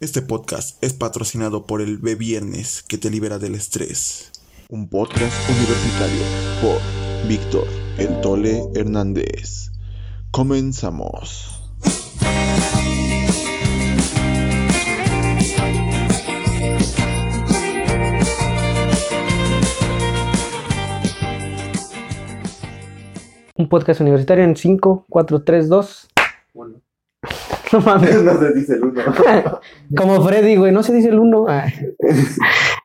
Este podcast es patrocinado por el B Viernes que te libera del estrés. Un podcast universitario por Víctor El Tole Hernández. Comenzamos. Un podcast universitario en 5, 4, 3, 2. No mames. No se dice el uno. Como Freddy, güey, no se dice el 1.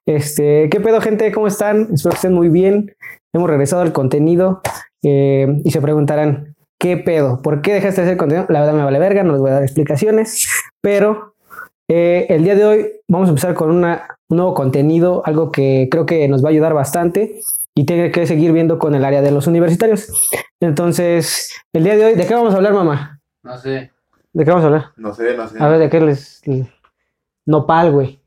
Este, ¿qué pedo, gente? ¿Cómo están? Espero que estén muy bien. Hemos regresado al contenido eh, y se preguntarán, ¿qué pedo? ¿Por qué dejaste de hacer contenido? La verdad me vale verga, no les voy a dar explicaciones, pero eh, el día de hoy vamos a empezar con una, un nuevo contenido, algo que creo que nos va a ayudar bastante y tiene que seguir viendo con el área de los universitarios. Entonces, el día de hoy, ¿de qué vamos a hablar, mamá? No sé. ¿De qué vamos a hablar? No sé, no sé. A ver, ¿de qué les...? Nopal, güey.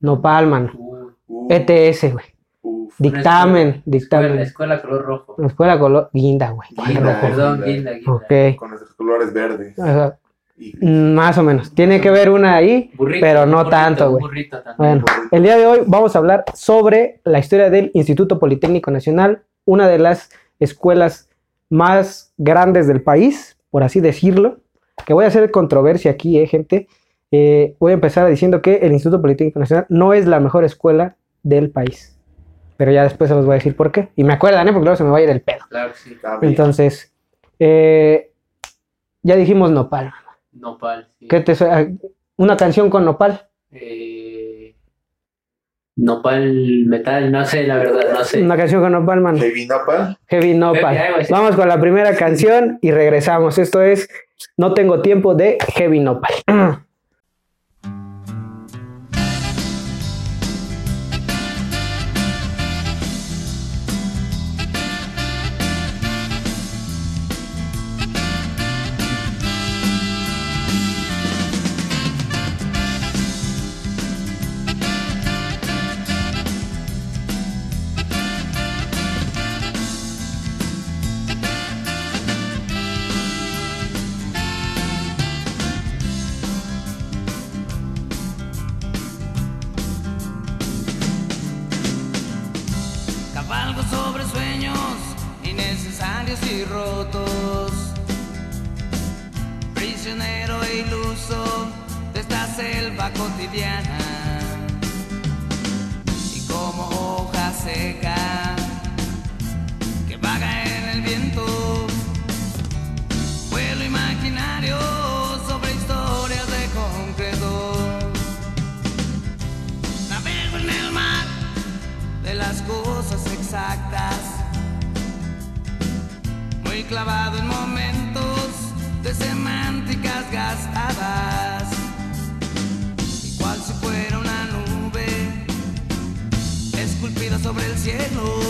Nopal, mano. Uh, Uf, ETS, güey. uf. Dictamen, escuela, dictamen. escuela color rojo. La escuela color guinda, güey. Guinda. Perdón, Guinda. guinda, guinda. Ok. Con nuestros colores verdes. Ajá. Y Mm, Más o menos. Tiene que ver una ahí, Burrito, pero no burrito, tanto, güey. burrito. Bueno, el día de hoy vamos a hablar sobre la historia del Instituto Politécnico Nacional, una de las escuelas más grandes del país, por así decirlo. Que voy a hacer controversia aquí, eh, gente. Eh, voy a empezar diciendo que el Instituto Politécnico Nacional no es la mejor escuela del país. Pero ya después se los voy a decir por qué. Y me acuerdan, ¿eh? porque luego se me va a ir el pedo. Claro sí. Entonces, eh, ya dijimos Nopal. Nopal. Sí. ¿Qué te suena? Una canción con Nopal. Eh, nopal metal, no sé, la verdad, no sé. Una canción con Nopal, man. Heavy Nopal. Heavy Nopal. Vamos con la primera canción y regresamos. Esto es No tengo tiempo de Heavy Nopal. clavado en momentos de semánticas gastadas. Y cual si fuera una nube esculpida sobre el cielo.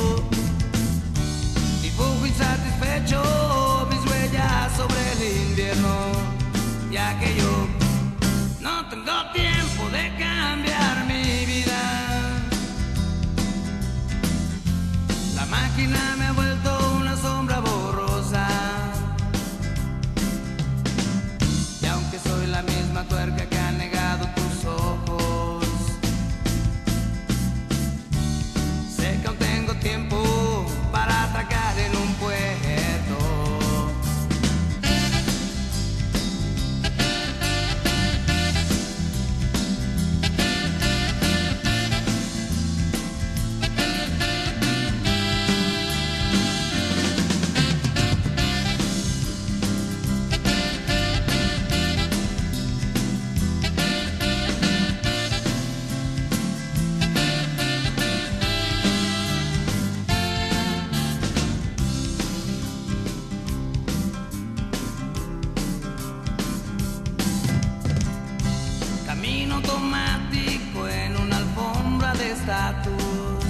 Automático en una alfombra de estatus.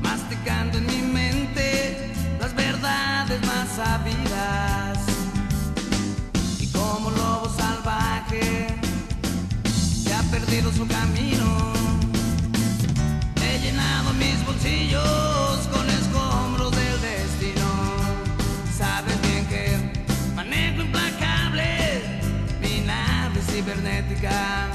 Masticando en mi mente las verdades más sabidas. Y como lobo salvaje que ha perdido su camino. He llenado mis bolsillos Sabes bien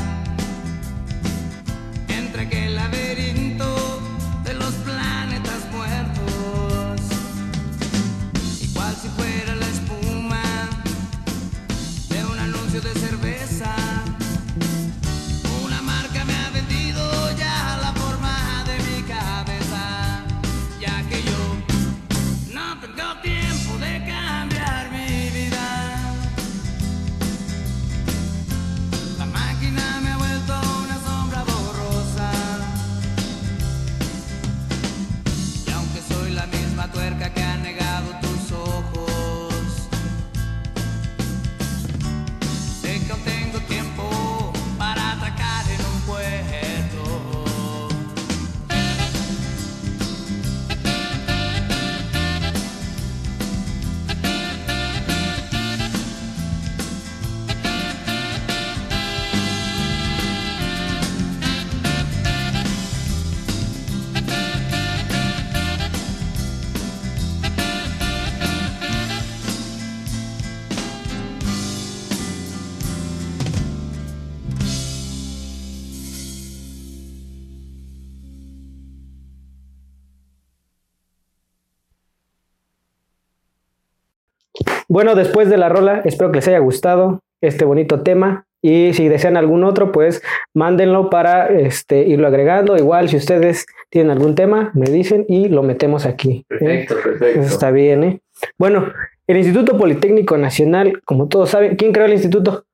Bueno, después de la rola, espero que les haya gustado este bonito tema. Y si desean algún otro, pues mándenlo para este, irlo agregando. Igual, si ustedes tienen algún tema, me dicen y lo metemos aquí. ¿eh? Perfecto, perfecto. Eso está bien, ¿eh? Bueno, el Instituto Politécnico Nacional, como todos saben, ¿quién creó el instituto?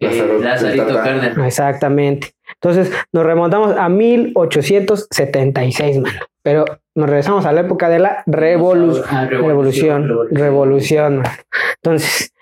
Eh, Lázaro- Lazarito Lázaro- Cárdenas. Exactamente. Entonces, nos remontamos a 1876, mano. Pero nos regresamos a la época de la revolu- Ah, revolución. Revolución. mano. Entonces,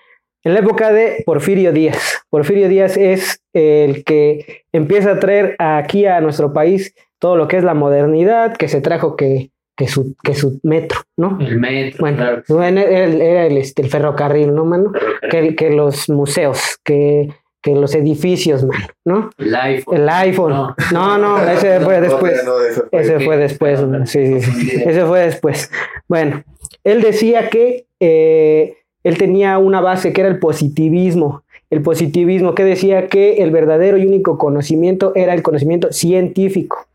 en la época de Porfirio Díaz. Porfirio Díaz es el que empieza a traer aquí a nuestro país todo lo que es la modernidad, que se trajo que, que, su, que su metro, ¿no? El metro, Bueno, claro. bueno, era, el- era el, este, el ferrocarril, ¿no, mano? Que, que los museos, que, que los edificios, mano, ¿no? El iPhone. El iPhone. No. No, no, ese fue después. No, ese fue- Ese Ok. fue después, sí, sí. Ese fue después. Bueno, él decía que eh, él tenía una base que era el positivismo. El positivismo que decía que el verdadero y único conocimiento era el conocimiento científico.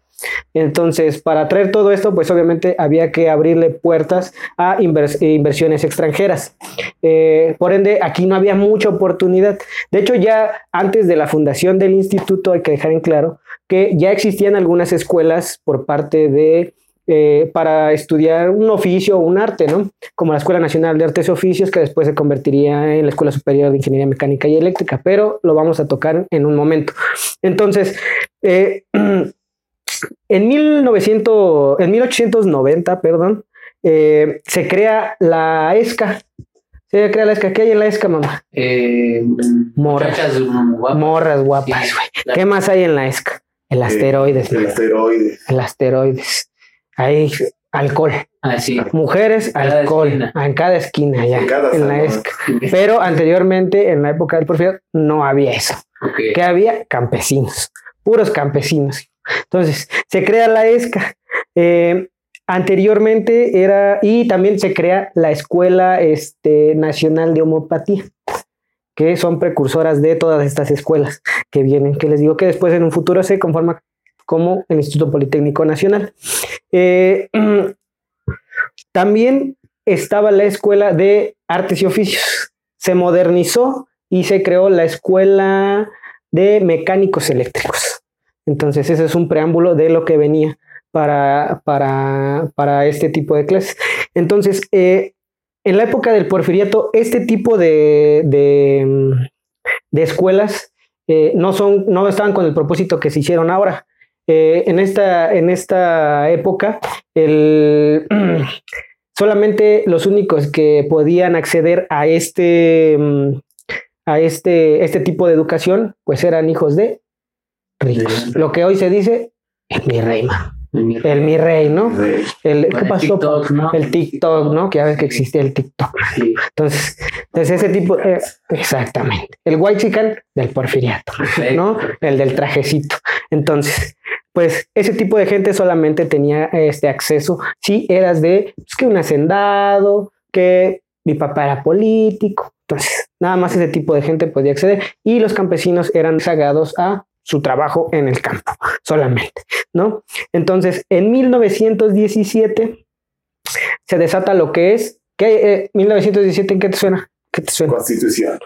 Entonces, para traer todo esto, pues obviamente había que abrirle puertas a invers- eh, inversiones extranjeras. Eh, por ende, aquí no había mucha oportunidad. De hecho, ya antes de la fundación del instituto, hay que dejar en claro que ya existían algunas escuelas por parte de eh, para estudiar un oficio o un arte, ¿no? Como la Escuela Nacional de Artes y Oficios, que después se convertiría en la Escuela Superior de Ingeniería Mecánica y Eléctrica, pero lo vamos a tocar en un momento. Entonces, en, 1900, en 1890, perdón, eh, se crea la ESCA. Se crea la ESCA. ¿Qué hay en la ESCA, mamá? Eh, Morras. guapas. Morras guapas, Sí, güey. claro. ¿Qué más hay en la ESCA? El asteroides, El man. asteroide. el asteroides. Hay alcohol. Ah, sí. Mujeres, Cada alcohol. esquina. Ah, En cada esquina, ya. En cada en la. ESCA. Pero anteriormente, en la época del Porfirio, no había eso. Que había campesinos, puros campesinos. Entonces, se crea la ESCA. Eh, anteriormente era, y también se crea la Escuela este, Nacional de Homopatía, que son precursoras de todas estas escuelas que vienen, que les digo que después en un futuro se conforma como el Instituto Politécnico Nacional. Eh, también estaba la Escuela de Artes y Oficios. Se modernizó y se creó la Escuela de Mecánicos Eléctricos. Entonces, ese es un preámbulo de lo que venía para, para, para este tipo de clases. Entonces, eh, en la época del porfiriato, este tipo de, de, escuelas eh, no, son, no estaban con el propósito que se hicieron ahora. Eh, en, esta, en esta época, el, solamente los únicos que podían acceder a este, mm, a este, este tipo de educación, pues eran hijos de ricos. De- Lo que hoy se dice, el mi rey, man. El mi rey, ¿no? Rey. El, ¿Qué el pasó? TikTok, ¿no? El TikTok, ¿no? Que ya ves que existía el TikTok. Sí, Entonces, entonces ese tipo, eh, exactamente. El white chicken del porfiriato, perfecto. ¿no? El del trajecito. Entonces, pues ese tipo de gente solamente tenía este acceso si eras de, pues, que un hacendado, que mi papá era político. Entonces, Nada más ese tipo de gente podía acceder y los campesinos eran rezagados a su trabajo en el campo solamente, ¿no? Entonces, en 1917 se desata lo que es, ¿qué, eh, 1917 qué te suena? ¿Qué te suena? Constitución.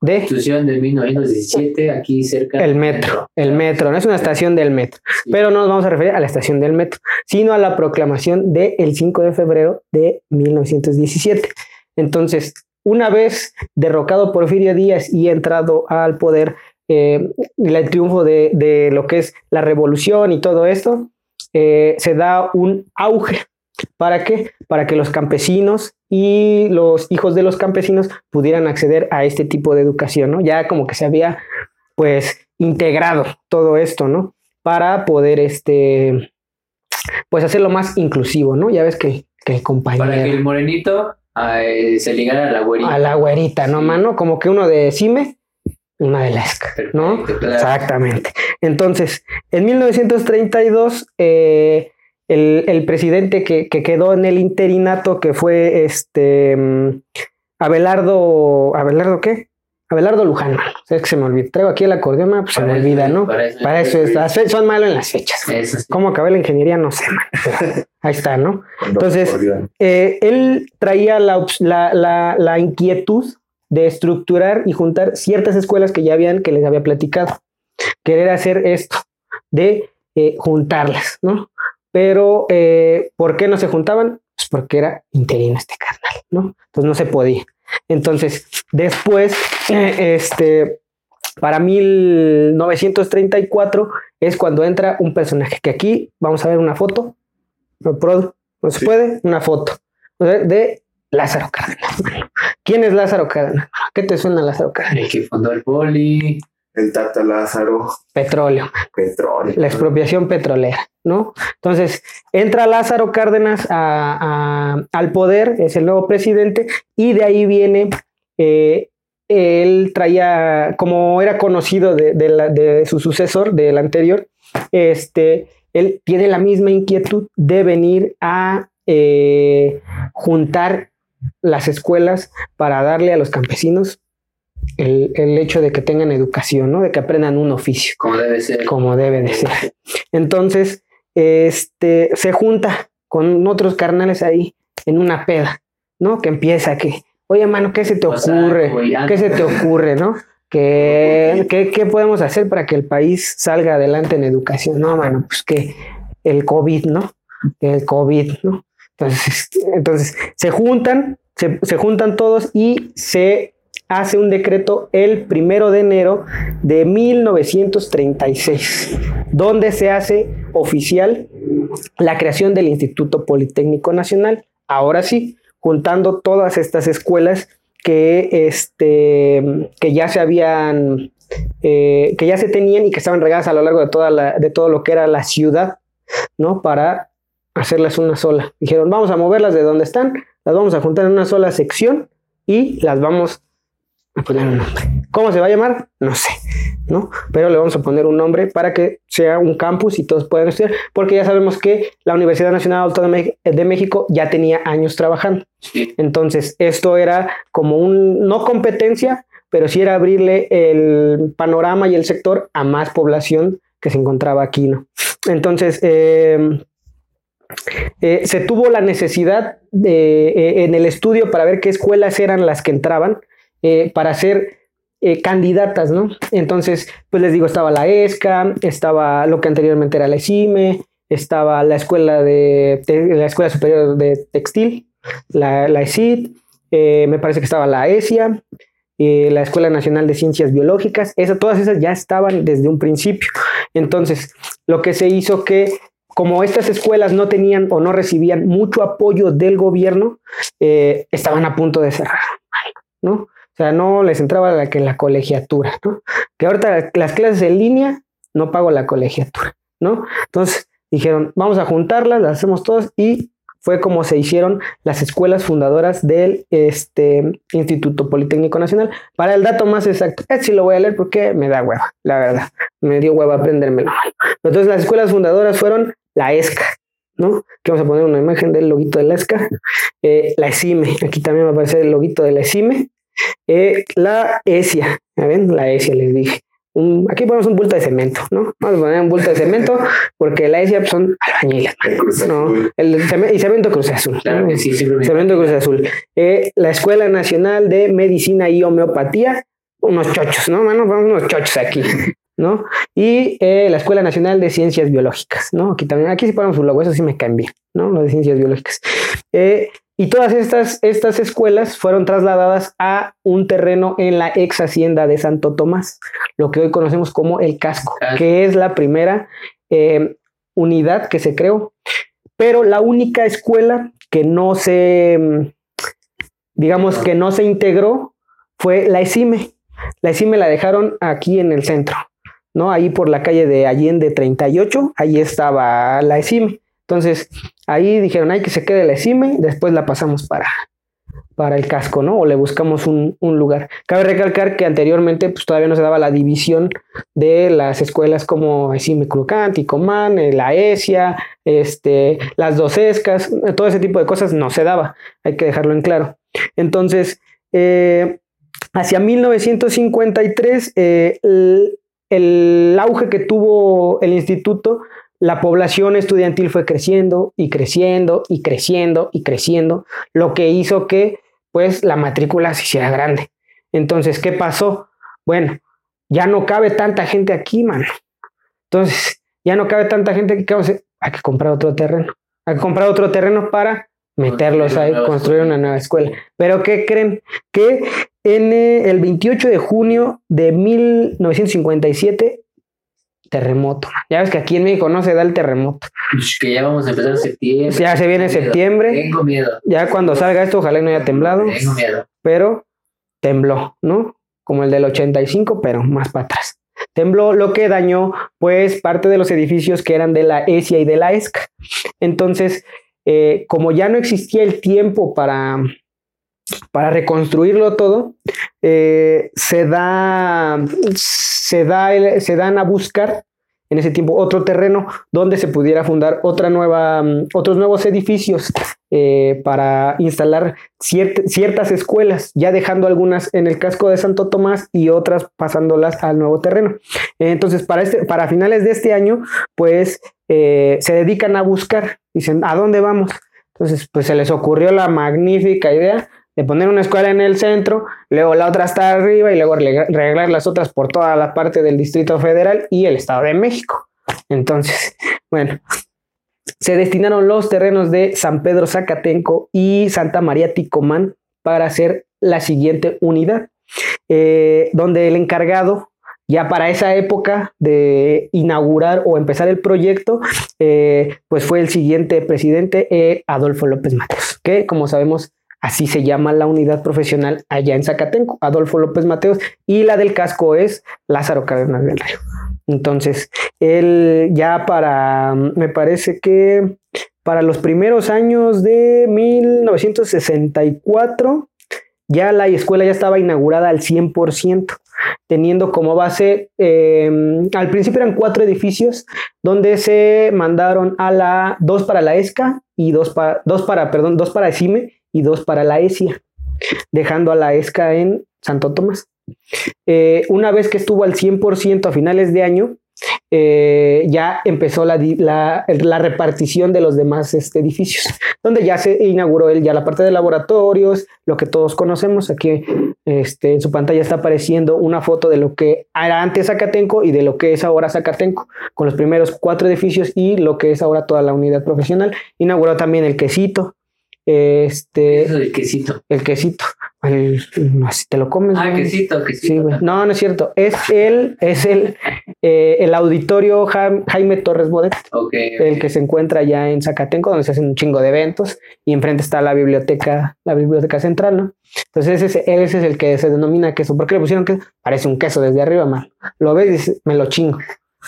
De Constitución de 1917, aquí cerca. el metro, el metro, no es una estación del metro, pero no nos vamos a referir a la estación del metro, sino a la proclamación del 5 de febrero de 1917. Entonces, una vez derrocado Porfirio Díaz y entrado al poder, eh, el triunfo de, de lo que es la revolución y todo esto, eh, se da un auge. ¿Para qué? Para que los campesinos y los hijos de los campesinos pudieran acceder a este tipo de educación, ¿no? Ya como que se había, pues, integrado todo esto, ¿no? Para poder, este, pues, hacerlo más inclusivo, ¿no? Ya ves que, que el compañero... Para que el morenito eh, se ligara a la güerita. A la güerita, ¿no, Sí. mano? Como que uno de Cime, una de Lesca, ¿no? Exactamente. Entonces, en 1932, eh, el, el presidente que, que quedó en el interinato, que fue este mm, Abelardo, ¿Abelardo qué? Abelardo Luján. Es que se me olvida. Traigo aquí el acordeón, mano, pues se me olvida, ¿no? para eso es. Para eso es, las fe- son malos en las fechas. Sí. ¿Cómo acabé la ingeniería? No sé, man. Ahí está, ¿no? Entonces, eh, él traía la, la- la inquietud de estructurar y juntar ciertas escuelas que ya habían, que les había platicado. Querer hacer esto, de eh, juntarlas, ¿no? Pero, eh, ¿por qué no se juntaban? Pues porque era interino este carnal, ¿no? Entonces no se podía. Entonces, después, eh, este, para 1934 es cuando entra un personaje que aquí vamos a ver una foto. ¿No, se Sí. puede? Una foto de Lázaro Cárdenas. mano. ¿Quién es Lázaro Cárdenas? ¿Qué te suena Lázaro Cárdenas? El que fundó el poli. El Tata Lázaro, Petróleo, petróleo. la expropiación petrolera, ¿no? Entonces, entra Lázaro Cárdenas a- a- al poder, es el nuevo presidente, y de ahí viene, eh, él traía, como era conocido de, de la- de su sucesor, del anterior, este, él tiene la misma inquietud de venir a eh, juntar las escuelas para darle a los campesinos el, el hecho de que tengan educación, ¿no? De que aprendan un oficio Como debe ser. como debe de ser. Entonces, este, se junta con otros carnales ahí en una peda, ¿no? Que empieza que, oye, mano, ¿qué se te O ocurre? ¿Qué se te ocurre, no? ¿Qué, qué, qué podemos hacer para que el país salga adelante en educación? No, mano, pues que el COVID, ¿no? El COVID, ¿no? Entonces, entonces se juntan, se, se juntan todos y se hace un decreto el primero de enero de 1936, donde se hace oficial la creación del Instituto Politécnico Nacional. Ahora sí, juntando todas estas escuelas que, este, que ya se habían, eh, que ya se tenían y que estaban regadas a lo largo de, toda la, de todo lo que era la ciudad, ¿no? Para hacerlas una sola. Dijeron, vamos a moverlas de donde están, las vamos a juntar en una sola sección y las vamos a poner un nombre. ¿Cómo se va a llamar? No sé, ¿no? Pero le vamos a poner un nombre para que sea un campus y todos puedan estudiar, porque ya sabemos que la Universidad Nacional Autónoma de México ya tenía años trabajando. Entonces, esto era como un, no competencia, pero sí era abrirle el panorama y el sector a más población que se encontraba aquí, ¿no? Entonces, eh, eh, se tuvo la necesidad de, eh, en el estudio para ver qué escuelas eran las que entraban eh, para ser candidatas, ¿no? Entonces, pues les digo, estaba la ESCA, estaba lo que anteriormente era la ESIME, estaba la escuela de, la escuela superior de textil, la, la me parece que estaba la ESIA, la Escuela Nacional de Ciencias Biológicas, esa, todas esas ya estaban desde un principio. Entonces, lo que se hizo que como estas escuelas no tenían o no recibían mucho apoyo del gobierno, eh, estaban a punto de cerrar, ¿no? O sea, no les entraba la, que la colegiatura, ¿no? Que ahorita las clases en línea no pago la colegiatura, ¿no? Entonces dijeron, vamos a juntarlas, las hacemos todas y fue como se hicieron las escuelas fundadoras del este, Instituto Politécnico Nacional. Para el dato más exacto, este sí lo voy a leer porque me da hueva, la verdad. Me dio hueva aprendérmelo. Entonces las escuelas fundadoras fueron la ESCA, ¿no? Que vamos a poner una imagen del loguito de la ESCA. Eh, la ESIME, aquí también va a aparecer el loguito de la ESIME. Eh, la ESIA, ¿ven? La ESIA les dije. Un- aquí ponemos un bulto de cemento, ¿no? Vamos a poner un bulto de cemento porque la ESIA pues, son albañiles, ¿no? El ceme- y cemento Cruz Azul. Claro ¿no? sí, Cemento Cruz Azul. Eh, la Escuela Nacional de Medicina y Homeopatía, unos chochos, ¿no, mano? Vamos unos chochos aquí, ¿no? Y eh, la Escuela Nacional de Ciencias Biológicas, ¿no? Aquí también, aquí sí ponemos su logo, eso sí me caen bien, ¿no? Lo de Ciencias Biológicas. Eh, y todas estas, estas escuelas fueron trasladadas a un terreno en la ex hacienda de Santo Tomás, lo que hoy conocemos como el casco, Casco. que es la primera eh, unidad que se creó, pero la única escuela que no se, mm, digamos que no se integró fue la ESIME. La ESIME la dejaron aquí en el centro, ¿no? Ahí por la calle de Allende 38, ahí estaba la ESIME. Entonces, ahí dijeron, hay que se quede la ESIME, después la pasamos para, para el casco, ¿no? O le buscamos un, un lugar. Cabe recalcar que anteriormente pues todavía no se daba la división de las escuelas como ESIME Crucán, Ticomán, eh, la ESIA, este, las dos ESCAS, eh, todo ese tipo de cosas no se daba, hay que dejarlo en claro. Entonces, eh, hacia 1953, eh, el, auge que tuvo el instituto, la población estudiantil fue creciendo y creciendo y creciendo y creciendo, lo que hizo que pues la matrícula se hiciera grande. Entonces, ¿qué pasó? Bueno, ya no cabe tanta gente aquí, mano. Entonces, ya no cabe tanta gente aquí, ¿qué vamos a hacer? Hay que comprar otro terreno. Hay que comprar otro terreno para meterlos ahí, construir una nueva escuela. Pero ¿qué creen? Que en eh, el 28 de junio de 1957, terremoto. Ya ves que aquí en México no se da el terremoto. Que ya vamos a empezar en septiembre. Ya se viene Tengo miedo, septiembre. Tengo miedo. Ya cuando salga esto, ojalá no haya temblado, Tengo miedo. pero tembló, ¿no? Como el del 85, pero más para atrás. Tembló lo que dañó, pues, parte de los edificios que eran de la ESIA y de la ESCA. Entonces, eh, como ya no existía el tiempo para, para reconstruirlo todo, eh, se, da, se, da se dan a buscar en ese tiempo otro terreno donde se pudiera fundar otra nueva, mm, otros nuevos edificios eh, para instalar ciert- ciertas escuelas, ya dejando algunas en el casco de Santo Tomás y otras pasándolas al nuevo terreno. Entonces, para, este, para finales de este año, pues eh, se dedican a buscar, dicen, ¿a dónde vamos? Entonces, pues se les ocurrió la magnífica idea de poner una escuela en el centro, luego la otra está arriba y luego regalar las otras por toda la parte del Distrito Federal y el Estado de México. Entonces, bueno, se destinaron los terrenos de San Pedro Zacatenco y Santa María Ticomán para hacer la siguiente unidad, eh, donde el encargado, ya para esa época de inaugurar o empezar el proyecto, eh, pues fue el siguiente presidente, eh, Adolfo López Mateos, que como sabemos, así se llama la unidad profesional allá en Zacatenco, Adolfo López Mateos, y la del casco es Lázaro Cárdenas del Río. Entonces, él ya para, me parece que para los primeros años de 1964, ya la escuela ya estaba inaugurada al 100%, teniendo como base, eh, al principio eran cuatro edificios, donde se mandaron a la, dos para la ESCA y dos para, dos para, perdón, dos para ESIME y dos para la ESIA, dejando a la ESCA en Santo Tomás. Eh, una vez que estuvo al 100% a finales de año, eh, ya empezó la, la- repartición de los demás este, edificios, donde ya se inauguró él ya la parte de laboratorios, lo que todos conocemos. Aquí este, en su pantalla está apareciendo una foto de lo que era antes Zacatenco y de lo que es ahora Zacatenco, con los primeros cuatro edificios y lo que es ahora toda la unidad profesional. Inauguró también el quesito. Este, Eso del quesito. el quesito, el, así te lo comes. Ah, güey. quesito, quesito. Sí, güey. No, no es cierto. Es el, es el, eh, el auditorio Ja- Jaime Torres Bodet, Ok. el que se encuentra ya en Zacatenco, donde se hacen un chingo de eventos, y enfrente está la biblioteca, la biblioteca central, ¿no? Entonces ese, es- ese es el que se denomina queso. ¿Por qué le pusieron queso? Parece un queso desde arriba, man. Lo ves y dices, me lo chingo.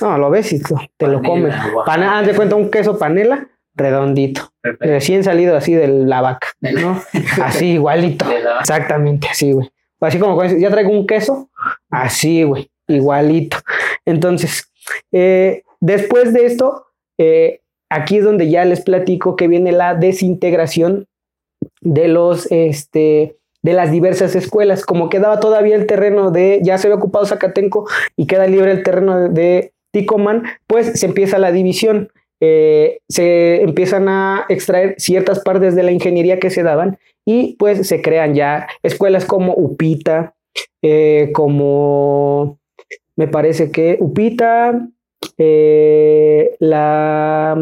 No, lo ves y te lo comes. Pana, haz de cuenta un queso panela redondito, Perfecto. recién salido así de la vaca, ¿no? Así igualito. Exactamente, así, güey. Así como ya traigo un queso, así, güey, igualito. Entonces, eh, después de esto, eh, aquí es donde ya les platico que viene la desintegración de los, este, de las diversas escuelas. Como quedaba todavía el terreno de, ya se había ocupado Zacatenco y queda libre el terreno de, de Ticomán, pues se empieza la división. Eh, se empiezan a extraer ciertas partes de la ingeniería que se daban y pues se crean ya escuelas como Upita, eh, como me parece que Upita, eh, la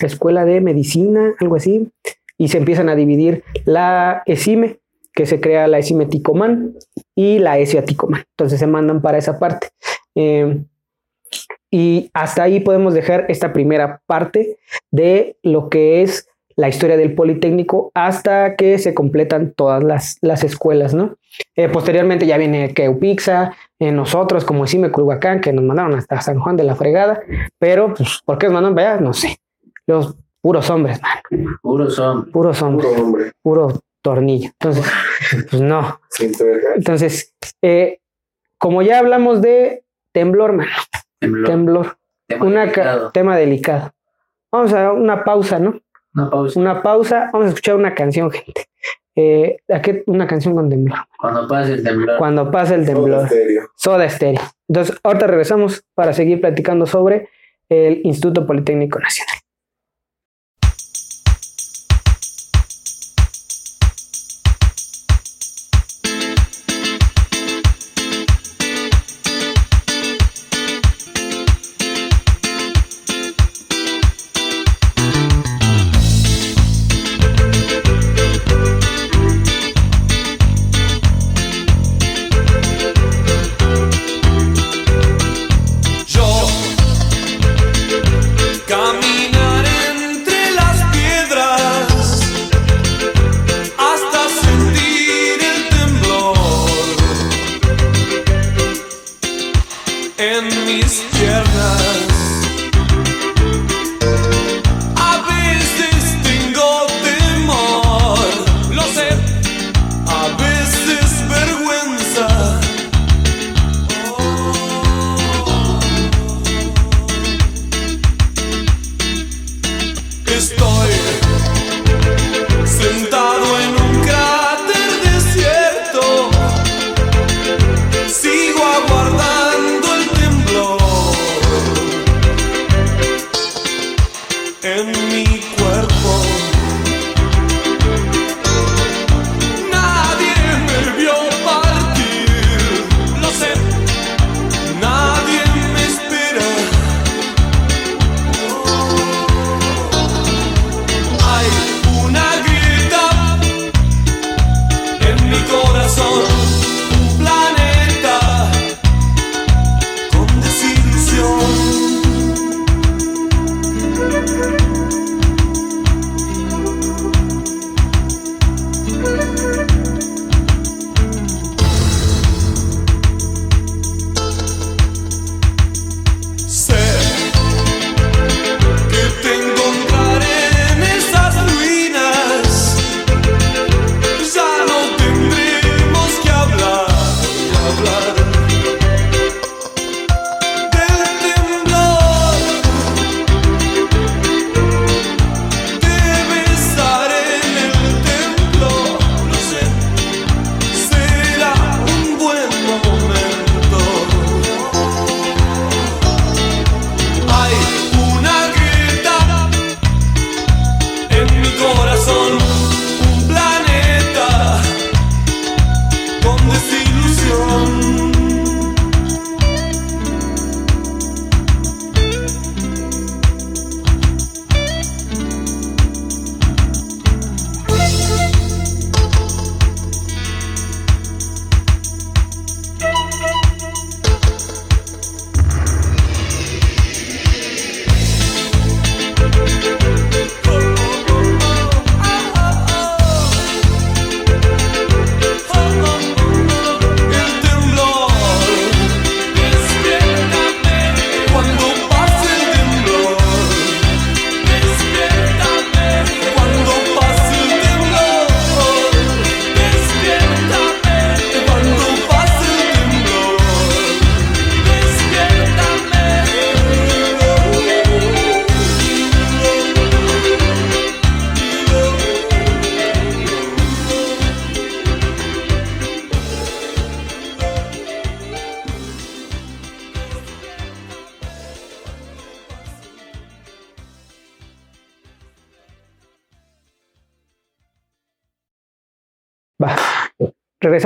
escuela de medicina, algo así, y se empiezan a dividir la ESIME, que se crea la ESIME Ticomán y la ESIA Ticomán. Entonces se mandan para esa parte. Y hasta ahí podemos dejar esta primera parte de lo que es la historia del Politécnico hasta que se completan todas las, las escuelas, ¿no? Eh, posteriormente ya viene Keupixa, eh, nosotros como Cime Culhuacán, que nos mandaron hasta San Juan de la Fregada, pero pues, ¿por qué nos mandaron para allá? No sé. Los puros hombres, man. Puros son. Puros hombres, Puro hombre. puro tornillo. Entonces, pues no. Entonces, eh, como ya hablamos de temblor, man, Temblor. temblor, Tema una ca- delicado. tema delicado. Vamos a una pausa, ¿no? Una pausa. Una pausa, vamos a escuchar una canción, gente. Eh, ¿a qué? Una canción con temblor. Cuando pase el temblor. Cuando pasa el Soda temblor. Stereo. Soda Stereo. Entonces, ahorita regresamos para seguir platicando sobre el Instituto Politécnico Nacional.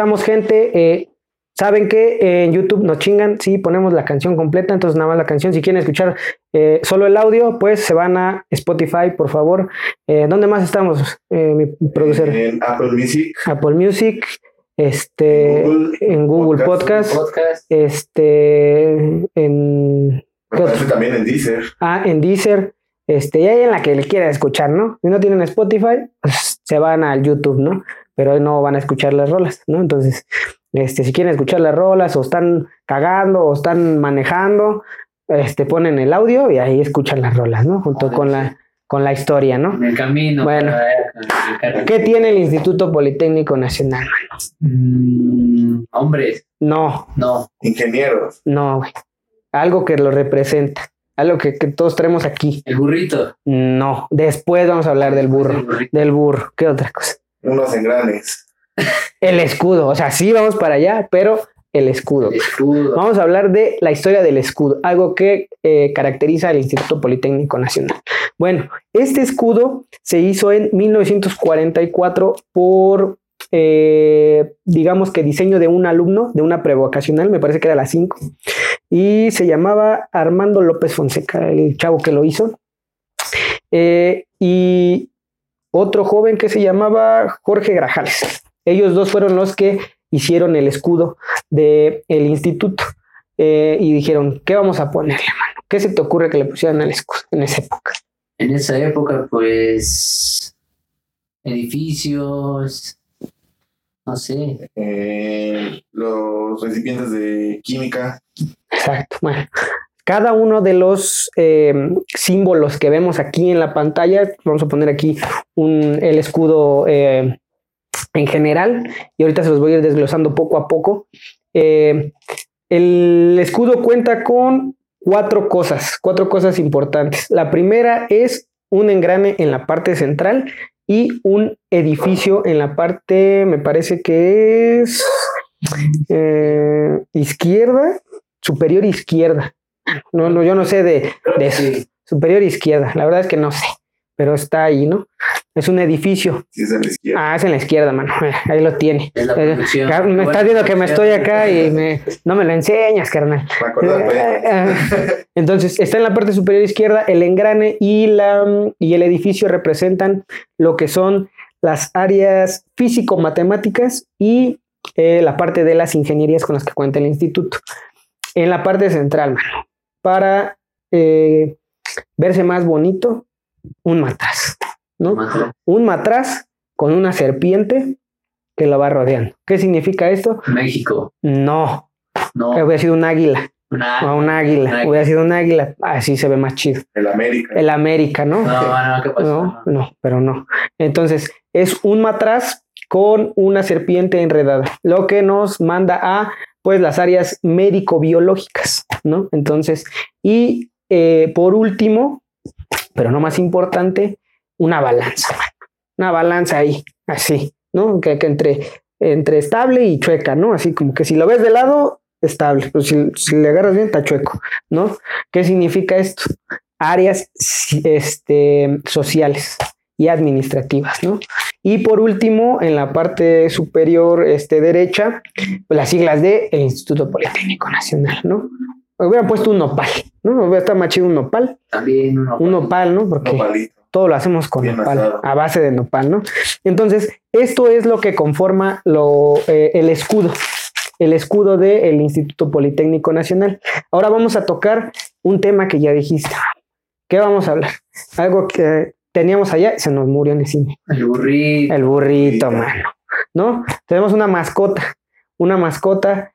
Regresamos, gente. Eh, Saben que en YouTube nos chingan si ponemos la canción completa, entonces nada más la canción. Si quieren escuchar eh, solo el audio, pues se van a Spotify, por favor. Eh, ¿Dónde más estamos, eh, mi producer? En Apple Music, Apple Music, este, Google en Google Podcast. Podcast, Podcast. este, en, también en Deezer. ah, en Deezer, este, y ahí en la que le quiera escuchar, ¿no? Si no tienen Spotify, pues se van al YouTube, ¿no? Pero ahí no van a escuchar las rolas, ¿no? Entonces, este, si quieren escuchar las rolas o están cagando o están manejando, este, ponen el audio y ahí escuchan las rolas, ¿no? Junto con la, con la historia, ¿no? En el camino. Bueno. ¿Qué tiene el Instituto Politécnico Nacional? Mm, hombres, No, no. Ingenieros. no, güey. Algo que lo representa. Algo que, que todos tenemos aquí. El burrito. No. Después vamos a hablar del El burro. Del burro. ¿Qué otra cosa? Unos engranes. El escudo. O sea, sí vamos para allá, pero el escudo. El escudo. Vamos a hablar de la historia del escudo, algo que eh, caracteriza al Instituto Politécnico Nacional. Bueno, este escudo se hizo en 1944 por, eh, digamos que diseño de un alumno de una prevocacional, me parece que era la 5, y se llamaba Armando López Fonseca, el chavo que lo hizo. Eh, y otro joven que se llamaba Jorge Grajales. Ellos dos fueron los que hicieron el escudo del el instituto eh, y dijeron, ¿qué vamos a ponerle, mano? ¿Qué se te ocurre que le pusieran al escudo en esa época? En esa época, pues. Edificios. No sé. eh, los recipientes de química. Exacto. Bueno, cada uno de los eh, símbolos que vemos aquí en la pantalla, vamos a poner aquí el escudo eh, en general y ahorita se los voy a ir desglosando poco a poco. Eh, el escudo cuenta con cuatro cosas, cuatro cosas importantes. La primera es un engrane en la parte central y un edificio en la parte, me parece que es izquierda, superior izquierda. No, no, yo no sé de, de. Sí. Superior izquierda, la verdad es que no sé, pero está ahí, ¿no? Es un edificio. Si es en la izquierda. Ah, es en la izquierda, mano. Ahí lo tiene. Es la Eh, me estás viendo que me estoy acá y me, no me lo enseñas, carnal. Me Eh, eh, Entonces, está en la parte superior izquierda el engrane y, la, y el edificio representan lo que son las áreas físico-matemáticas y eh, la parte de las ingenierías con las que cuenta el instituto. En la parte central, mano, para eh, verse más bonito, un matraz, ¿no? Matra- Un matraz con una serpiente que lo va rodeando. ¿Qué significa esto? México. No, No. hubiera sido un águila. Una- O un águila, águila. hubiera sido un águila, así se ve más chido. El América. El América, ¿no? No, no, ¿qué pasó? No, no, pero no. Entonces, es un matraz con una serpiente enredada, lo que nos manda a, pues, las áreas médico-biológicas, ¿no? Entonces, y eh, por último, pero no más importante, una balanza. Una balanza ahí, así, ¿no? Que, entre, entre estable y chueca, ¿no? Así como que si lo ves de lado, estable, pero si, si le agarras bien, está chueco, ¿no? ¿Qué significa esto? Áreas este, sociales y administrativas, ¿no? Y por último, en la parte superior este, derecha, pues, las siglas de el Instituto Politécnico Nacional, ¿no? Hubieran puesto un nopal, ¿no? Hubiera estado más chido un nopal, También un nopal, ¿no? Porque No palito. todo lo hacemos con Bien nopal, asado. a base de nopal, ¿no? Entonces, esto es lo que conforma lo, eh, el escudo, el escudo del Instituto Politécnico Nacional. Ahora vamos a tocar un tema que ya dijiste. ¿Qué vamos a hablar? Algo que teníamos allá, se nos murió en el cine. El burrito. El burrito, Burrito. mano. ¿No? Tenemos una mascota, una mascota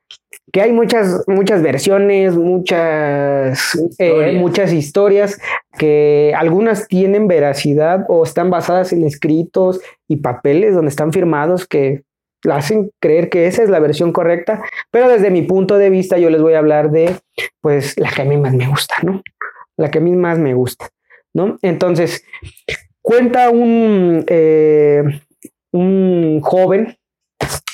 que hay muchas, muchas versiones, muchas, eh, muchas historias que algunas tienen veracidad o están basadas en escritos y papeles donde están firmados que la hacen creer que esa es la versión correcta, pero desde mi punto de vista yo les voy a hablar de pues la que a mí más me gusta, ¿no? La que a mí más me gusta, ¿no? Entonces, cuenta un, eh, un joven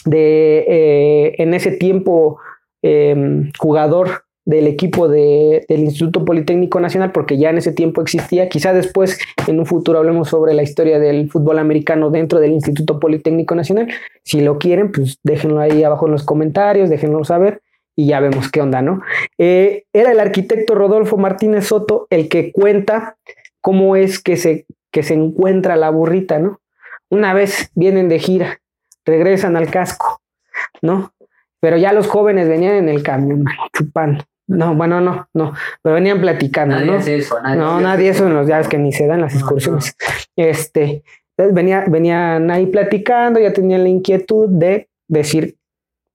de eh, en ese tiempo eh, jugador del equipo de- del Instituto Politécnico Nacional, porque ya en ese tiempo existía. Quizá después, en un futuro, hablemos sobre la historia del fútbol americano dentro del Instituto Politécnico Nacional. Si lo quieren, pues déjenlo ahí abajo en los comentarios, déjenlo saber y ya vemos qué onda, ¿no? Eh, era el arquitecto Rodolfo Martínez Soto el que cuenta cómo es que se, que se encuentra la burrita, ¿no? Una vez vienen de gira, regresan al casco, ¿no? Pero ya los jóvenes venían en el camión, chupando. No, bueno, no, no, pero venían platicando, Nadie ¿no? hace eso, nadie No, nadie eso en los días que ni se dan las No, excursiones. Este, entonces venía, venían ahí platicando, ya tenían la inquietud de decir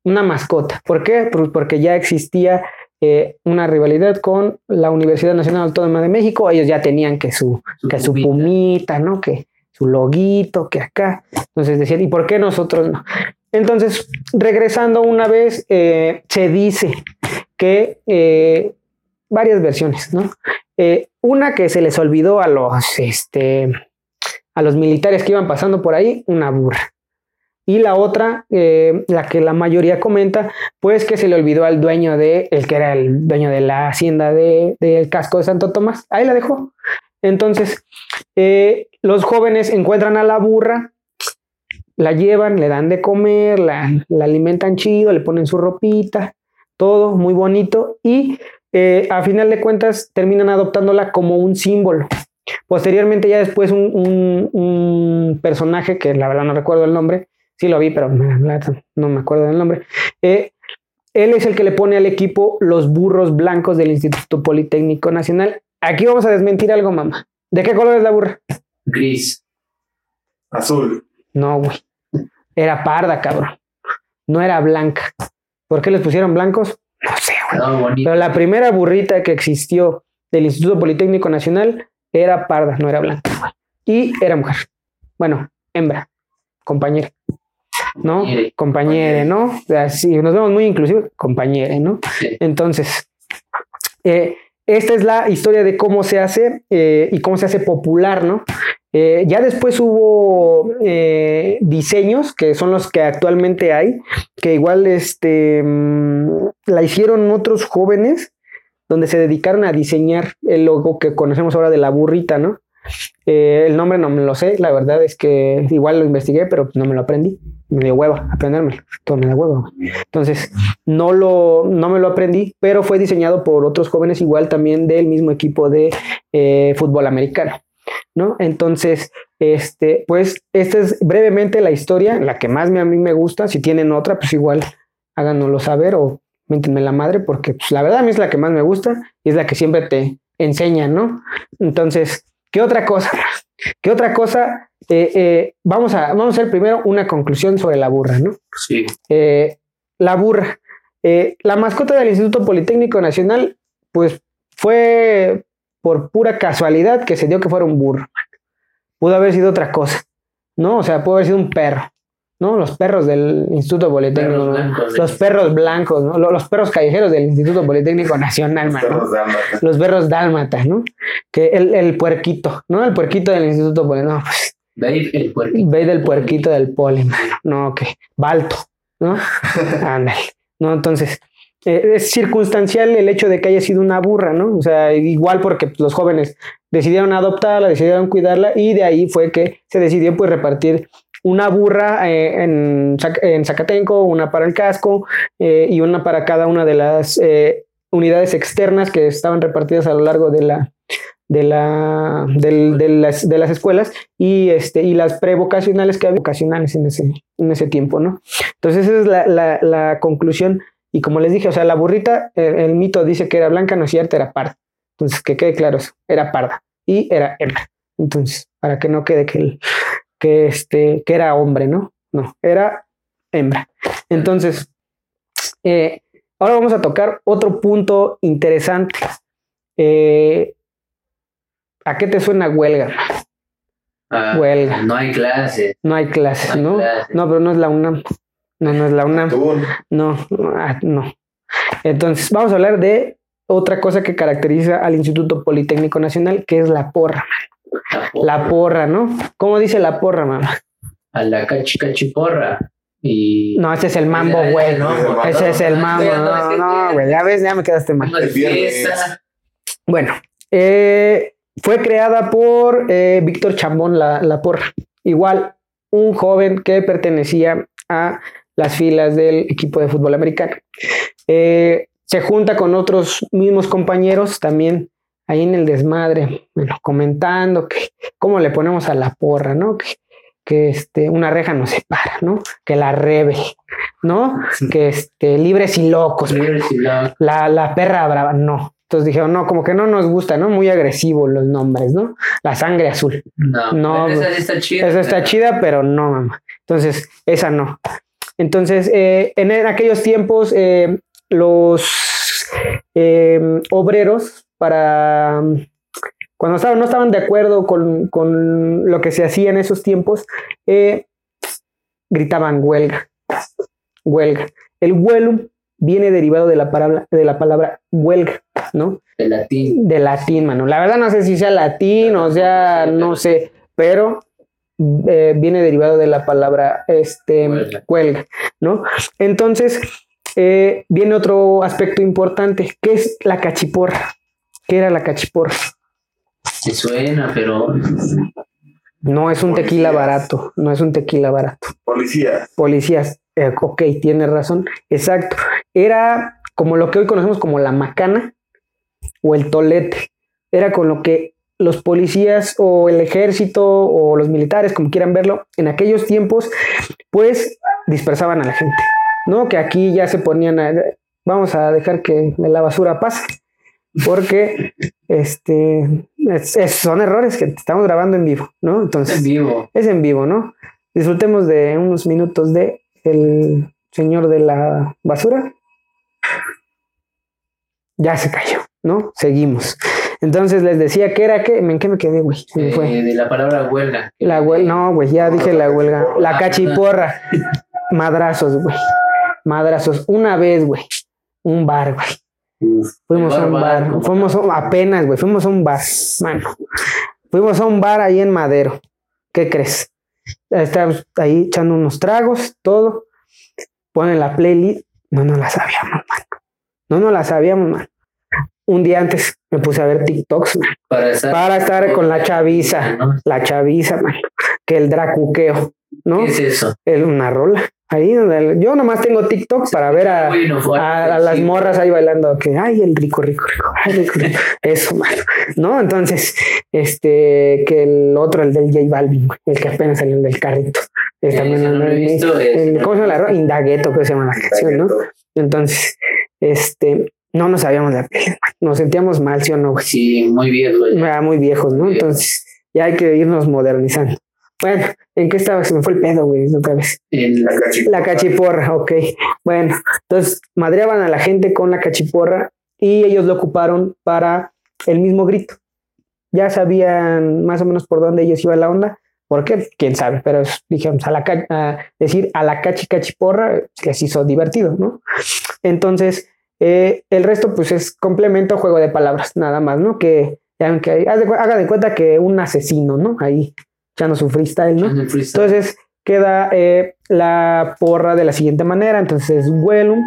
una mascota. ¿Por qué? Pues porque ya existía eh, una rivalidad con la Universidad Nacional Autónoma de México. Ellos ya tenían que su, Su que su pumita. pumita, ¿no? Que su loguito, que acá. Entonces decían, ¿y por qué nosotros no? Entonces, regresando una vez, eh, se dice que eh, varias versiones, ¿no? Una que se les olvidó a los, este, a los militares que iban pasando por ahí, una burra. Y la otra, eh, la que la mayoría comenta, pues que se le olvidó al dueño de, el que era el dueño de la hacienda de- del casco de Santo Tomás. Ahí la dejó. Entonces, eh, los jóvenes encuentran a la burra, la llevan, le dan de comer, la, la alimentan chido, le ponen su ropita, todo muy bonito y eh, a final de cuentas terminan adoptándola como un símbolo. Posteriormente ya después un- un personaje que la verdad no recuerdo el nombre, sí lo vi, pero no me acuerdo del nombre. eh, él es el que le pone al equipo los burros blancos del Instituto Politécnico Nacional. Aquí vamos a desmentir algo, mamá. ¿De qué color es la burra? Gris. Azul. No, güey. Era parda, cabrón. No era blanca. ¿Por qué les pusieron blancos? No sé, güey. No. Pero la primera burrita que existió del Instituto Politécnico Nacional era parda, no era blanca. güey. Y era mujer. Bueno, hembra, compañera. ¿No? Compañere. Compañere, ¿no? Sea, si nos vemos muy inclusivos, compañere, ¿no? Sí. Entonces, eh, esta es la historia de cómo se hace eh, y cómo se hace popular, ¿no? Eh, ya después hubo eh, diseños que son los que actualmente hay, que igual este, mm, la hicieron otros jóvenes donde se dedicaron a diseñar el logo que conocemos ahora de la burrita, ¿no? Eh, el nombre no me lo sé, la verdad es que igual lo investigué, pero no me lo aprendí. Me dio hueva aprendérmelo, todo me da hueva. Entonces, no, lo, no me lo aprendí, pero fue diseñado por otros jóvenes igual también del mismo equipo de eh, fútbol americano. ¿no? Entonces, este, pues, esta es brevemente la historia, la que más me, a mí me gusta. Si tienen otra, pues igual háganoslo saber o méntenme la madre, porque pues, la verdad a mí es la que más me gusta y es la que siempre te enseñan, ¿no? Entonces, ¿qué otra cosa? ¿Qué otra cosa? Eh, eh, vamos, a, vamos a hacer primero una conclusión sobre la burra, ¿no? Sí. Eh, la burra. La mascota del Instituto Politécnico Nacional, pues fue por pura casualidad que se dio que fuera un burro. Pudo haber sido otra cosa, ¿no? O sea, pudo haber sido un perro, ¿no? Los perros del Instituto Politécnico, Perros ¿no? blancos, los perros blancos, ¿no? Lo- Los perros callejeros del Instituto Politécnico Nacional, man, ¿no? Los perros dálmatas, ¿no? Que el, el puerquito, ¿no? El puerquito del Instituto Politécnico, no, pues, Dave el puerquito. Del puerquito del polen, mano. No, que Balto, ¿no? Ándale. No, entonces, eh, es circunstancial el hecho de que haya sido una burra, ¿no? O sea, igual porque pues, los jóvenes decidieron adoptarla, decidieron cuidarla y de ahí fue que se decidió pues repartir una burra eh, en, en Zacatenco, una para el casco eh, y una para cada una de las eh, unidades externas que estaban repartidas a lo largo de la de la de, las, de las escuelas y este y las prevocacionales que había vocacionales en ese en ese tiempo no entonces esa es la, la, la conclusión. Y como les dije o sea la burrita el, el mito dice que era blanca no es cierto era parda. Entonces que quede claro eso era parda y era hembra. Entonces para que no quede que el- que este que era hombre no no era hembra entonces eh, ahora vamos a tocar otro punto interesante eh, ¿A qué te suena huelga? Ah, Huelga. No hay clases. No hay clases, No hay ¿no? clases. No, pero no es la UNAM. No, no es la UNAM. No, ah, no. Entonces, vamos a hablar de otra cosa que caracteriza al Instituto Politécnico Nacional, que es la porra. La porra, ¿no? ¿Cómo dice la porra, mamá? A la cachi cachiporra. Y No, ese es el mambo, güey. no, Ese es el mambo. no, No, güey. Ya ves, ya me quedaste mal. Bueno, eh, fue creada por eh, Víctor Chambón la, la porra. Igual, un joven que pertenecía a las filas del equipo de fútbol americano. Eh, se junta con otros mismos compañeros también ahí en el desmadre, bueno, comentando que cómo le ponemos a la porra, ¿no? Que, que este, una reja nos separa, ¿no? Que la rebe, ¿no? Que este, libres y locos, Libres y Locos. la, la perra brava, no. Entonces dijeron, no, como que no nos gusta, ¿no? Muy agresivos los nombres, ¿no? La sangre azul. No, No, esa está chida. Esa está pero- chida, pero no, mamá. Entonces, esa no. Entonces, eh, en, en aquellos tiempos, eh, los eh, obreros, para cuando estaban, no estaban de acuerdo con, con lo que se hacía en esos tiempos, eh, gritaban huelga. Huelga. El huelum viene derivado de la palabra, de la palabra huelga, ¿no? De latín. de latín, mano. La verdad no sé si sea latín o sea, no sé, pero eh, viene derivado de la palabra este, Huelga. huelga, ¿no? Entonces, eh, viene otro aspecto importante, que es la cachiporra. ¿Qué era la cachiporra? Se suena, pero No es un tequila Policías. barato, no es un tequila barato. Policía. Policías, eh, ok, tiene razón, exacto. Era como lo que hoy conocemos como la macana o el tolete. Era con lo que los policías o el ejército o los militares, como quieran verlo, en aquellos tiempos, pues dispersaban a la gente. ¿No? Que aquí ya se ponían a, vamos a dejar que la basura pase, porque este es- es- son errores que estamos grabando en vivo, ¿no? Entonces, en vivo. es en vivo, ¿no? Disfrutemos de unos minutos de el señor de la basura. Ya se cayó, ¿no? Seguimos. Entonces les decía que era que, ¿en qué me quedé, güey? Eh, de la palabra huelga. La huelga, no, güey, ya dije la huelga. La cachiporra. Madrazos, güey. Madrazos. Una vez, güey. Un bar, güey. Uf, Fuimos el a un bar, bar. ¿cómo Fuimos a- apenas, güey. Fuimos a un bar, mano. Fuimos a un bar ahí en Madero. ¿Qué crees? Estábamos ahí echando unos tragos, todo. Ponen la playlist. No nos la sabíamos, mano. No nos la sabíamos, mano. Un día antes me puse a ver TikToks, man. Para estar, Para estar con la chaviza. ¿no? La chaviza, man. Que el dracuqueo, ¿no? ¿Qué es eso? Es una rola. Ahí donde yo nomás tengo TikTok para ver a, a las morras ahí bailando que ay el rico rico rico ay rico, rico. eso mano no entonces este que el otro el del J Balvin el que apenas salió del carrito. Es también ese no lo he el- visto, el- es- cómo se llama la? Indagueto creo que se llama la canción no entonces este no nos sabíamos la peli nos sentíamos mal sí o no Sí, muy viejo. ya. era muy viejos no entonces ya hay que irnos modernizando bueno en qué estaba se me fue el pedo güey otra vez El- La cachiporra. la cachiporra, ok. Bueno, entonces madreaban a la gente con la cachiporra y ellos lo ocuparon para el mismo grito. Ya sabían más o menos por dónde ellos iba la onda. ¿Por qué? Quién sabe, pero dijeron a la a decir a la cachi cachiporra les hizo divertido, ¿no? Entonces, eh, el resto, pues es complemento, juego de palabras, nada más, ¿no? Que, que haga de cuenta que un asesino, ¿no? Ahí echando su freestyle, ¿no? freestyle. Entonces queda eh, la porra de la siguiente manera. Entonces, Huelum,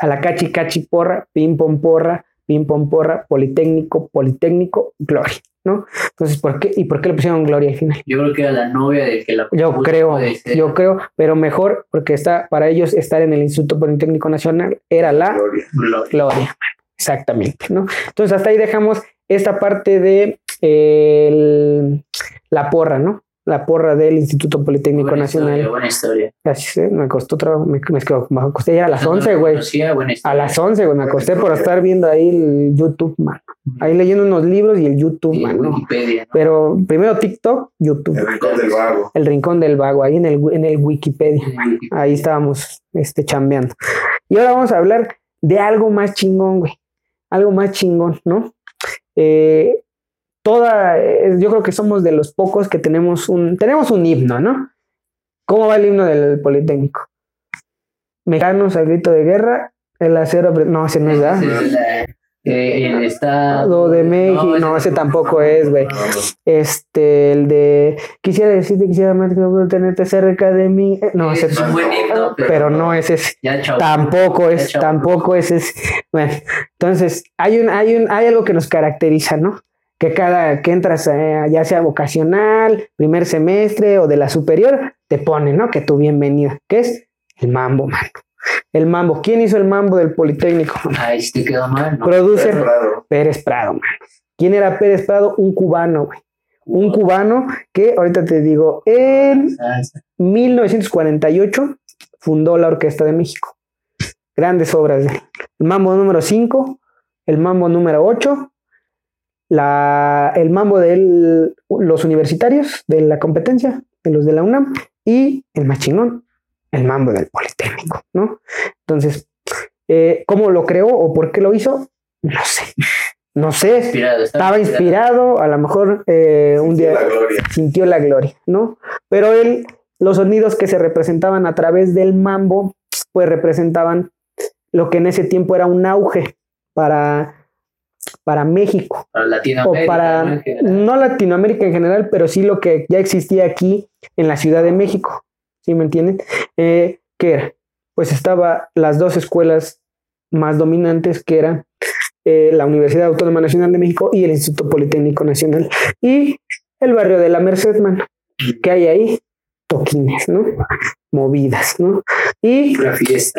a la cachi cachi porra, pim pom porra, pim pom porra, politécnico, politécnico, gloria, ¿no? Entonces, ¿por qué? ¿Y por qué le pusieron gloria al final? Yo creo que era la novia del que la Yo creo, yo creo, pero mejor porque está para ellos estar en el Instituto Politécnico Nacional era la Gloria. Gloria. Gloria. Exactamente, ¿no? Entonces hasta ahí dejamos esta parte de eh, el- la porra, ¿no? La porra del Instituto Politécnico Buena Nacional. historia, buena historia. Gracias, ¿eh? me costó trabajo, me, me, me acosté ya a las No, no 11, la güey. buena A las 11, güey, me acosté por estar viendo ahí el YouTube, man. Ahí leyendo unos libros y el YouTube, Y ¿no? Wikipedia, ¿no? Pero primero TikTok, YouTube. El rincón del vago. El rincón del vago, ahí en el, en el Wikipedia. Ahí estábamos este, chambeando. Y ahora vamos a hablar de algo más chingón, güey. Algo más chingón, ¿no? Eh, toda, yo creo que somos de los pocos que tenemos un, tenemos un himno, ¿no? ¿Cómo va el himno del Politécnico? Mexicanos al grito de guerra, el acero, no, ese no es, ¿verdad? Es Eh, el estado de México, no, ese tampoco es, güey. no. Este, el de quisiera decirte, quisiera más que tenerte cerca de mí. Eh, No, ese Es un buen himno, pero- pero no es ese. Ya, chao. Tampoco es, tampoco es ese. Bueno, entonces hay un, hay un, hay algo que nos caracteriza, ¿no? Que cada que entras, eh, ya sea vocacional, primer semestre o de la superior, te ponen, ¿no? Que tu bienvenida, que es el mambo, mano. El mambo. ¿Quién hizo el mambo del Politécnico? Ahí sí te quedó mal, ¿no? Producer. Pérez Prado, mano. ¿Quién era Pérez Prado? Un cubano, güey. Un cubano que ahorita te digo, en Ah, 1948 fundó la Orquesta de México. Grandes obras. de él. El mambo número 5, el mambo número 8, la, el mambo de él, los universitarios de la competencia, de los de la UNAM, y el más chingón, el mambo del Politécnico, ¿no? Entonces, eh, ¿cómo lo creó o por qué lo hizo? No sé. No sé. Inspirado, Estaba inspirado, a lo mejor eh, un día La sintió la gloria, ¿no? Pero él, los sonidos que se representaban a través del mambo, pues representaban lo que en ese tiempo era un auge para, para México Para o Latinoamérica. ¿no? para no Latinoamérica en general, pero sí lo que ya existía aquí en la Ciudad de México, ¿sí me entienden? Eh, ¿Qué era? Pues estaba las dos escuelas más dominantes que eran eh, la Universidad Autónoma Nacional de México y el Instituto Politécnico Nacional y el barrio de la Merced, man, que hay ahí toquines, ¿no? Movidas, ¿no? Y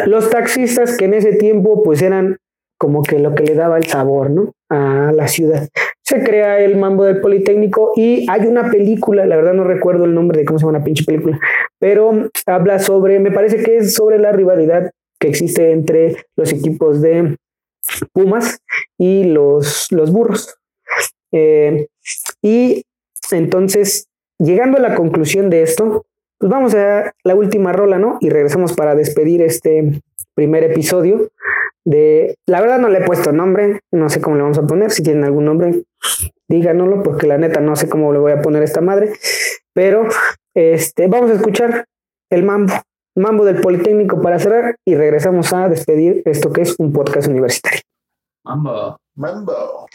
los taxistas que en ese tiempo pues eran como que lo que le daba el sabor, ¿no? A la ciudad. Se crea el mambo del Politécnico y hay una película, la verdad no recuerdo el nombre de cómo se llama la pinche película, pero habla sobre, me parece que es sobre la rivalidad que existe entre los equipos de Pumas y los, los burros. Eh, y entonces, llegando a la conclusión de esto, pues vamos a la última rola, ¿no? Y regresamos para despedir este primer episodio de... La verdad no le he puesto nombre, no sé cómo le vamos a poner, si tienen algún nombre, díganoslo, porque la neta no sé cómo le voy a poner a esta madre, pero este, vamos a escuchar el mambo, mambo del Politécnico para cerrar y regresamos a despedir esto que es un podcast universitario. Mambo. Mambo.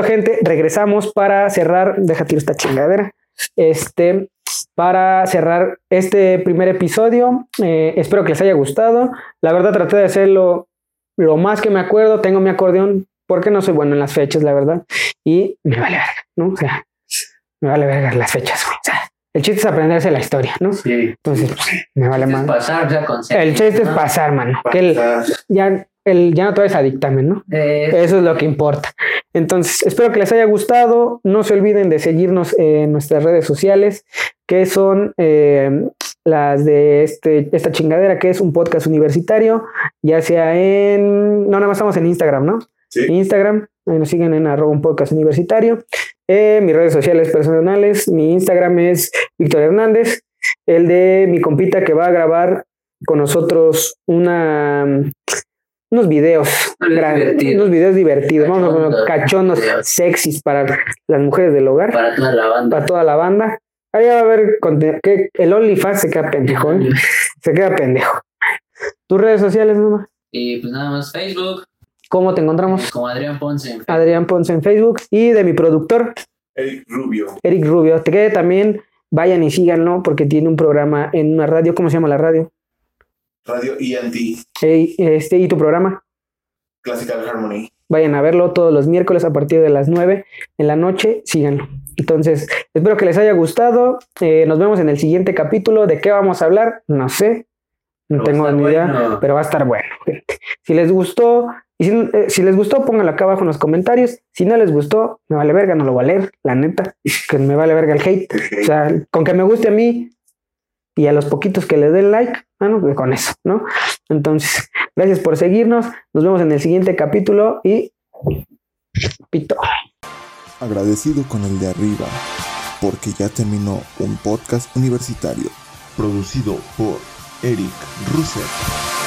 Pedo, gente? Regresamos para cerrar. Deja tirar esta chingadera. Este, para cerrar este primer episodio. Eh, espero que les haya gustado. La verdad, traté de hacerlo lo más que me acuerdo. Tengo mi acordeón porque no soy bueno en las fechas, la verdad. Y me vale verga, ¿no? O sea, me vale verga las fechas, güey. O sea, el chiste es aprenderse la historia, ¿no? Sí. Entonces, pues, me vale más. El chiste es pasar, mano. Que el- ya, el, ya no todo es a dictamen, ¿no? Eh, Eso es lo que importa. Entonces, espero que les haya gustado. No se olviden de seguirnos en nuestras redes sociales, que son eh, las de este, esta chingadera, que es un podcast universitario, ya sea en... No, nada más estamos en Instagram, ¿no? Sí. Instagram, ahí nos siguen en arroba un podcast universitario. Eh, mis redes sociales personales, mi Instagram es Víctor Hernández, el de mi compita que va a grabar con nosotros una unos videos, Unos gran- unos videos divertidos, vamos a poner Videos. sexys para las mujeres del hogar, para toda la banda. para toda la banda. Ahí va a haber que el OnlyFans se queda pendejo, ¿eh? se queda pendejo. Tus redes sociales, mamá. Y pues nada más Facebook, ¿Cómo te encontramos? como Adrián Ponce. en Facebook. Adrián Ponce en Facebook y de mi productor, Eric Rubio. Eric Rubio. Te quede también, vayan y síganlo porque tiene un programa en una radio. ¿Cómo se llama la radio? Radio ENT. Ey, Este, y tu programa. Classical Harmony. Vayan a verlo todos los miércoles a partir de las 9 en la noche. Síganlo. Entonces, espero que les haya gustado. Eh, nos vemos en el siguiente capítulo. ¿De qué vamos a hablar? No sé. No Pero tengo ni idea, bueno. pero va a estar bueno. gente. Si les gustó, y si, eh, si les gustó, pónganlo acá abajo en los comentarios. Si no les gustó, me vale verga, no lo voy a leer, la neta. Que me vale verga el hate. O sea, con que me guste a mí y a los poquitos que le den like, bueno, pues con eso, ¿no? Entonces, gracias por seguirnos. Nos vemos en el siguiente capítulo y pito. Agradecido con el de arriba, porque ya terminó un podcast universitario, producido por Eric Russell.